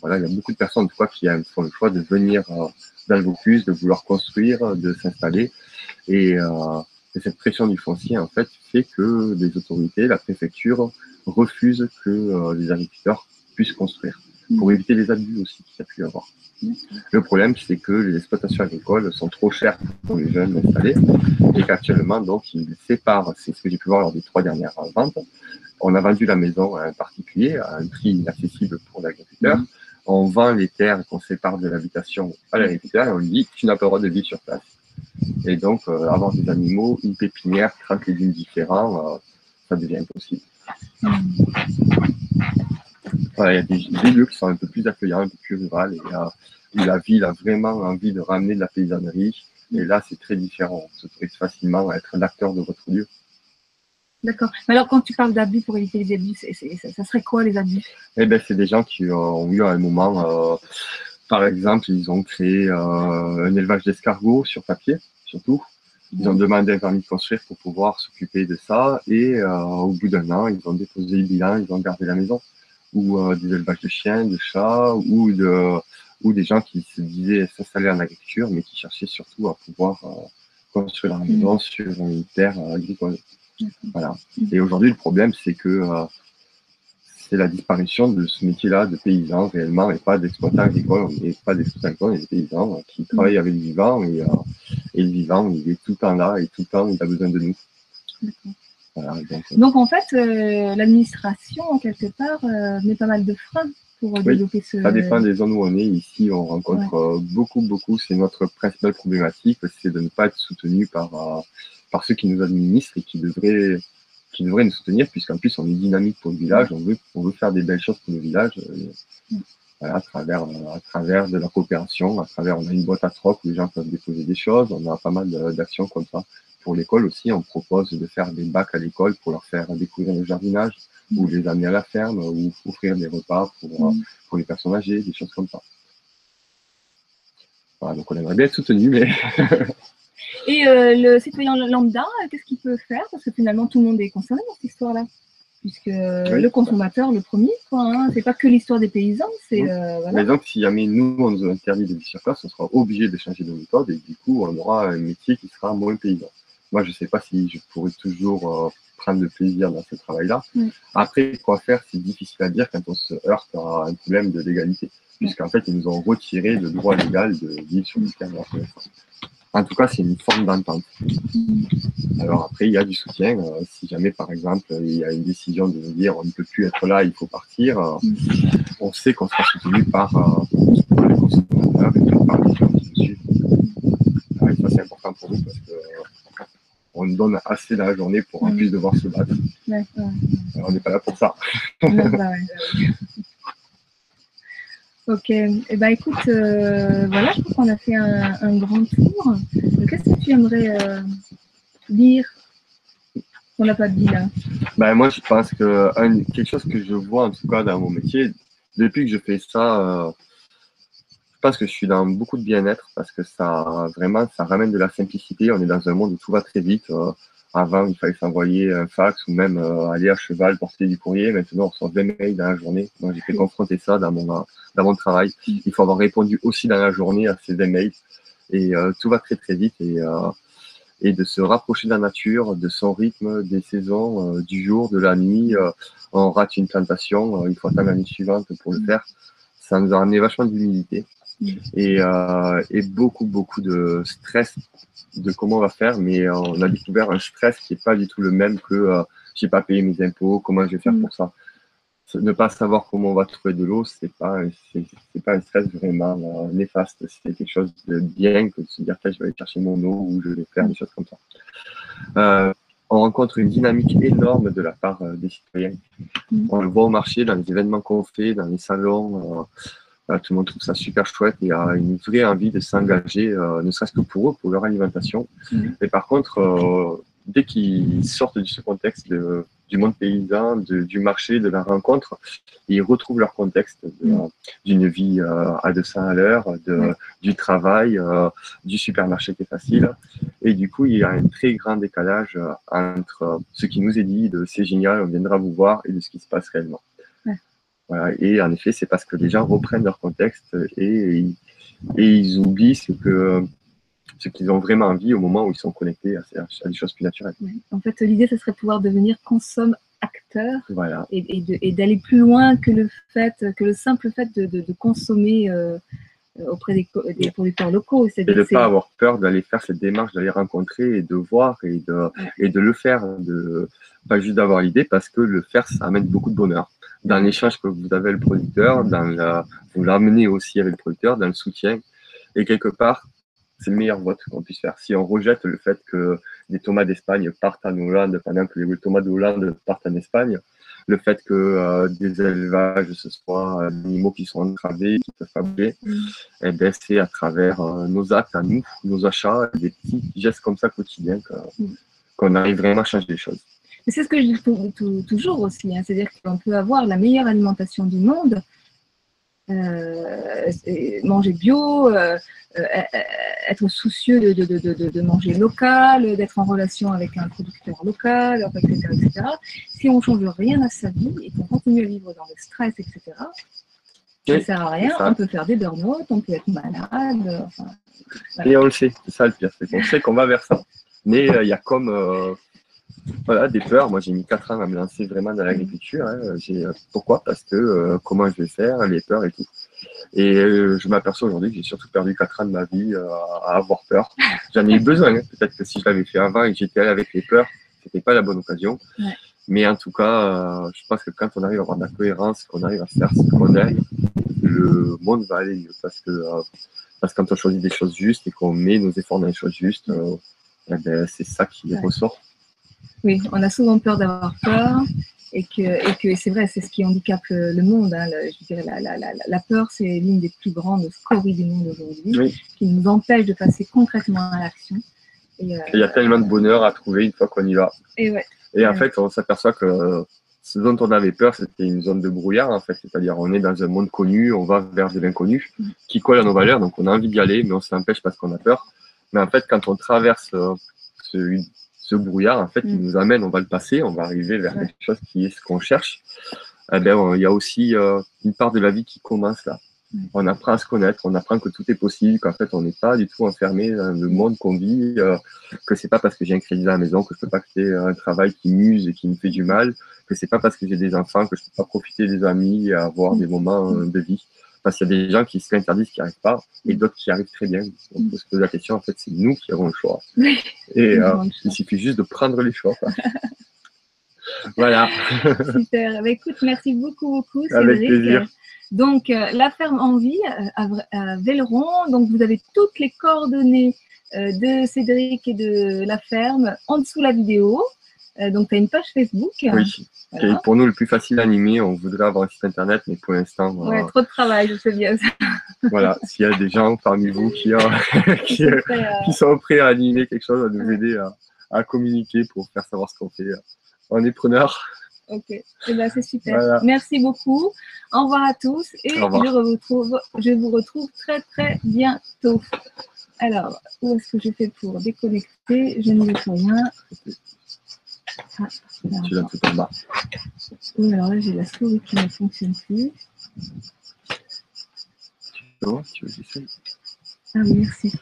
voilà, il y a beaucoup de personnes, quoi, qui font le choix de venir euh, dans le Vaucluse, de vouloir construire, de s'installer. Et, euh, et cette pression du foncier, en fait, fait que les autorités, la préfecture, refusent que euh, les agriculteurs puissent construire, pour éviter les abus aussi qu'il y a pu y avoir. Le problème, c'est que les exploitations agricoles sont trop chères pour les jeunes installés et qu'actuellement, donc, ils séparent, c'est ce que j'ai pu voir lors des trois dernières ventes. On a vendu la maison à un particulier à un prix inaccessible pour l'agriculteur. On vend les terres qu'on sépare de l'habitation à l'agriculteur et on lui dit tu n'as pas le droit de vivre sur place. Et donc, euh, avoir des animaux, une pépinière, 30 légumes différents, euh, ça devient impossible. Voilà, il y a des, lieux qui sont un peu plus accueillants, un peu plus ruraux, et euh, où la ville a vraiment envie de ramener de la paysannerie. Et là, c'est très différent. On s'autorise facilement à être l'acteur de votre lieu. D'accord. Mais alors, quand tu parles d'abus pour éviter les abus, ça, ça serait quoi les abus? Eh ben, c'est des gens qui euh, ont eu à un moment, euh, par exemple, ils ont créé euh, un élevage d'escargots sur papier, surtout. Ils ont demandé un permis de construire pour pouvoir s'occuper de ça. Et euh, au bout d'un an, ils ont déposé le bilan, ils ont gardé la maison. Ou des élevages de chiens, de chats, ou, de, ou des gens qui se disaient s'installer en agriculture, mais qui cherchaient surtout à pouvoir construire leur maison sur une terre agricole. Voilà. Et aujourd'hui, le problème, c'est que euh, c'est la disparition de ce métier-là de paysan réellement, et pas d'exploitant agricole. N'est pas d'exploitant agricole, est des paysans euh, qui travaillent avec le vivant, et, euh, et le vivant, il est tout le temps là, et tout le temps, il a besoin de nous. Voilà, donc, euh, Donc, en fait, l'administration, quelque part, met pas mal de freins pour Oui, développer ce. Ça dépend des zones où on est. Ici, on rencontre euh, beaucoup, beaucoup. C'est notre principale problématique, c'est de ne pas être soutenu par, euh, par ceux qui nous administrent et qui devraient, qui devraient nous soutenir, puisqu'en plus, on est dynamique pour le village. On veut, on veut faire des belles choses pour le village. euh, voilà, à travers, à travers de la coopération, à travers, on a une boîte à troc où les gens peuvent déposer des choses. On a pas mal d'actions comme ça. Pour l'école aussi, on propose de faire des bacs à l'école pour leur faire découvrir le jardinage, ou les amener à la ferme, ou offrir des repas pour, euh, Mm. pour les personnes âgées, des choses comme ça. Voilà, donc on aimerait bien être soutenu, mais <laughs> Et euh, le citoyen lambda, euh, qu'est-ce qu'il peut faire? Parce que finalement, tout le monde est concerné dans cette histoire-là. Puisque euh, Oui. le consommateur, le premier, quoi. Hein, c'est pas que l'histoire des paysans, c'est. Mm. euh, voilà. Mais donc si jamais nous, on nous interdit de vivre sur place, on sera obligé de changer de méthode et du coup, on aura un métier qui sera moins paysan. Moi, je ne sais pas si je pourrais toujours euh, prendre de plaisir dans ce travail-là. Après, quoi faire, c'est difficile à dire quand on se heurte à un problème de légalité. Puisqu'en fait, ils nous ont retiré le droit légal de vivre sur le connaissance. En tout cas, c'est une forme d'entente. Alors après, il y a du soutien. euh, si jamais, par exemple, il y a une décision de nous dire on ne peut plus être là, il faut partir, euh, on sait qu'on sera soutenu par, par les consommateurs et par les gens qui nous suivent. Ça, c'est important pour nous parce que on nous donne assez dans la journée pour en Mm. plus devoir se battre. Alors, on n'est pas là pour ça. Ok, eh ben, écoute, euh, voilà, je crois qu'on a fait un, grand tour. Qu'est-ce que tu aimerais euh, dire qu'on n'a pas dit là? Ben, Moi, je pense que quelque chose que je vois en tout cas dans mon métier, depuis que je fais ça, euh, pense que je suis dans beaucoup de bien-être parce que ça vraiment ça ramène de la simplicité. On est dans un monde où tout va très vite. Avant, il fallait s'envoyer un fax ou même euh, aller à cheval porter du courrier. Maintenant, on reçoit 20 mails dans la journée. Moi, j'ai fait confronter ça dans mon, dans mon travail. Il faut avoir répondu aussi dans la journée à ces 20 mails. Et euh, tout va très, très vite. Et, euh, et de se rapprocher de la nature, de son rythme, des saisons, du jour, de la nuit. on rate une plantation, il faut attendre l'année suivante pour le faire. Ça nous a amené vachement d'humilité et, et beaucoup, beaucoup de stress de comment on va faire, mais euh, on a découvert un stress qui n'est pas du tout le même que euh, j'ai pas payé mes impôts, comment je vais faire mm. pour ça. Ne pas savoir comment on va trouver de l'eau, c'est pas c'est pas un stress vraiment euh, néfaste. C'est quelque chose de bien que de se dire que je vais aller chercher mon eau ou je vais faire des choses comme ça. on rencontre une dynamique énorme de la part des citoyens. Mm. On le voit au marché, dans les événements qu'on fait, dans les salons tout le monde trouve ça super chouette et a une vraie envie de s'engager, euh, ne serait-ce que pour eux, pour leur alimentation. Mhm. Et par contre, euh, dès qu'ils sortent de ce contexte du monde paysan, du marché, de la rencontre, ils retrouvent leur contexte mhm. d'une vie euh, à 200 à l'heure, du travail, du supermarché qui est facile. Et du coup, il y a un très grand décalage entre ce qui nous est dit de c'est génial, on viendra vous voir, et de ce qui se passe réellement. Et en effet, c'est parce que les gens reprennent leur contexte et, et ils oublient ce que ce qu'ils ont vraiment envie au moment où ils sont connectés à, des choses plus naturelles. En fait, l'idée, ce serait pouvoir devenir consomme acteur voilà. et, d'aller plus loin que le fait, que le simple fait de, consommer euh, auprès des, des, producteurs locaux. Et de ne pas avoir peur d'aller faire cette démarche, d'aller rencontrer et de voir et de, et de le faire, de, pas juste d'avoir l'idée, parce que le faire, ça amène beaucoup de bonheur dans l'échange que vous avez avec le producteur, dans la, vous l'amenez aussi avec le producteur, dans le soutien. Et quelque part, c'est le meilleur vote qu'on puisse faire. Si on rejette le fait que des tomates d'Espagne partent en Hollande pendant que les tomates de Hollande partent en Espagne, le fait que euh, des élevages, ce soit des animaux qui sont entravés, qui peuvent fabriquer, mm. et eh ben, c'est à travers euh, nos actes à nous, nos achats, des petits gestes comme ça quotidiens mm. qu'on arrive vraiment à changer les choses c'est ce que je dis toujours aussi, hein. c'est-à-dire qu'on peut avoir la meilleure alimentation du monde, euh, manger bio, euh, euh, être soucieux de, manger local, d'être en relation avec un producteur local, etc., Si on ne change rien à sa vie et qu'on continue à vivre dans le stress, etc., ça ne sert à rien. On peut faire des burn-out, on peut être malade. Et on le sait, c'est ça le pire, c'est qu'on sait qu'on va vers ça. Mais il y a comme voilà, des peurs. Moi, j'ai mis 4 ans à me lancer vraiment dans l'agriculture. Hein. J'ai, euh, pourquoi? Parce que euh, comment je vais faire, les peurs et tout. Et euh, je m'aperçois aujourd'hui que j'ai surtout perdu 4 ans de ma vie à avoir peur. J'en ai eu besoin. Hein. Peut-être que si je l'avais fait avant et que j'étais allé avec les peurs, c'était pas la bonne occasion. Mais en tout cas, je pense que quand on arrive à avoir de la cohérence, qu'on arrive à faire ce qu'on aime, le monde va aller mieux. Parce que, parce que quand on choisit des choses justes et qu'on met nos efforts dans les choses justes, eh ben, c'est ça qui ressort. Oui, on a souvent peur d'avoir peur et que, et que c'est vrai, c'est ce qui handicape le, monde. Hein. je dirais, la, la, la, la peur, c'est l'une des plus grandes scories du monde aujourd'hui, qui nous empêche de passer concrètement à l'action. Euh, il y a tellement de bonheur à trouver une fois qu'on y va. Et, ouais. et en fait, on s'aperçoit que ce dont on avait peur, c'était une zone de brouillard, en fait. C'est-à-dire, on est dans un monde connu, on va vers de l'inconnu, mm. qui colle à nos valeurs, donc on a envie d'y aller, mais on s'empêche parce qu'on a peur. Mais en fait, quand on traverse euh, ce, ce brouillard, en fait, il mm. nous amène, on va le passer, on va arriver vers quelque chose qui est ce qu'on cherche. Eh ben, il y a aussi euh, une part de la vie qui commence là. Mm. On apprend à se connaître, on apprend que tout est possible, qu'en fait, on n'est pas du tout enfermé dans le monde qu'on vit, euh, que c'est pas parce que j'ai un crédit à la maison que je peux pas créer un travail qui m'use et qui me fait du mal, que c'est pas parce que j'ai des enfants que je peux pas profiter des amis et avoir mm. des moments euh, de vie. Parce qu'il y a des gens qui se l'interdisent, qui n'y arrivent pas, et d'autres qui arrivent très bien. On peut se poser la question, en fait, c'est nous qui avons le choix. Et euh, il suffit juste de prendre les choix. <laughs> voilà. Super. Bah, écoute, merci beaucoup, beaucoup. Avec plaisir. Donc, euh, la ferme en vie euh, à, Velleron. Donc, vous avez toutes les coordonnées de Cédric et de la ferme en dessous de la vidéo. Euh, donc, tu as une page Facebook. Oui, qui Voilà. est pour nous le plus facile à animer. On voudrait avoir un site internet, mais pour l'instant, Ouais, trop de travail, je sais bien. ça. <laughs> voilà, s'il y a des gens parmi vous qui, <laughs> <laughs> qui, C'est très, euh, qui sont prêts à animer quelque chose, à nous aider à, à communiquer pour faire savoir ce qu'on fait, euh, on est preneur. Ok, Eh ben, c'est super. Voilà. Merci beaucoup. Au revoir à tous et je, vous retrouve, je vous retrouve très très bientôt. Alors, où est-ce que je fais pour déconnecter? Je ne vois rien. Ah, alors, Tu l'as tout en bas. oui, alors là, j'ai la souris qui ne fonctionne plus. Tu vois, tu veux que Ah oui, merci.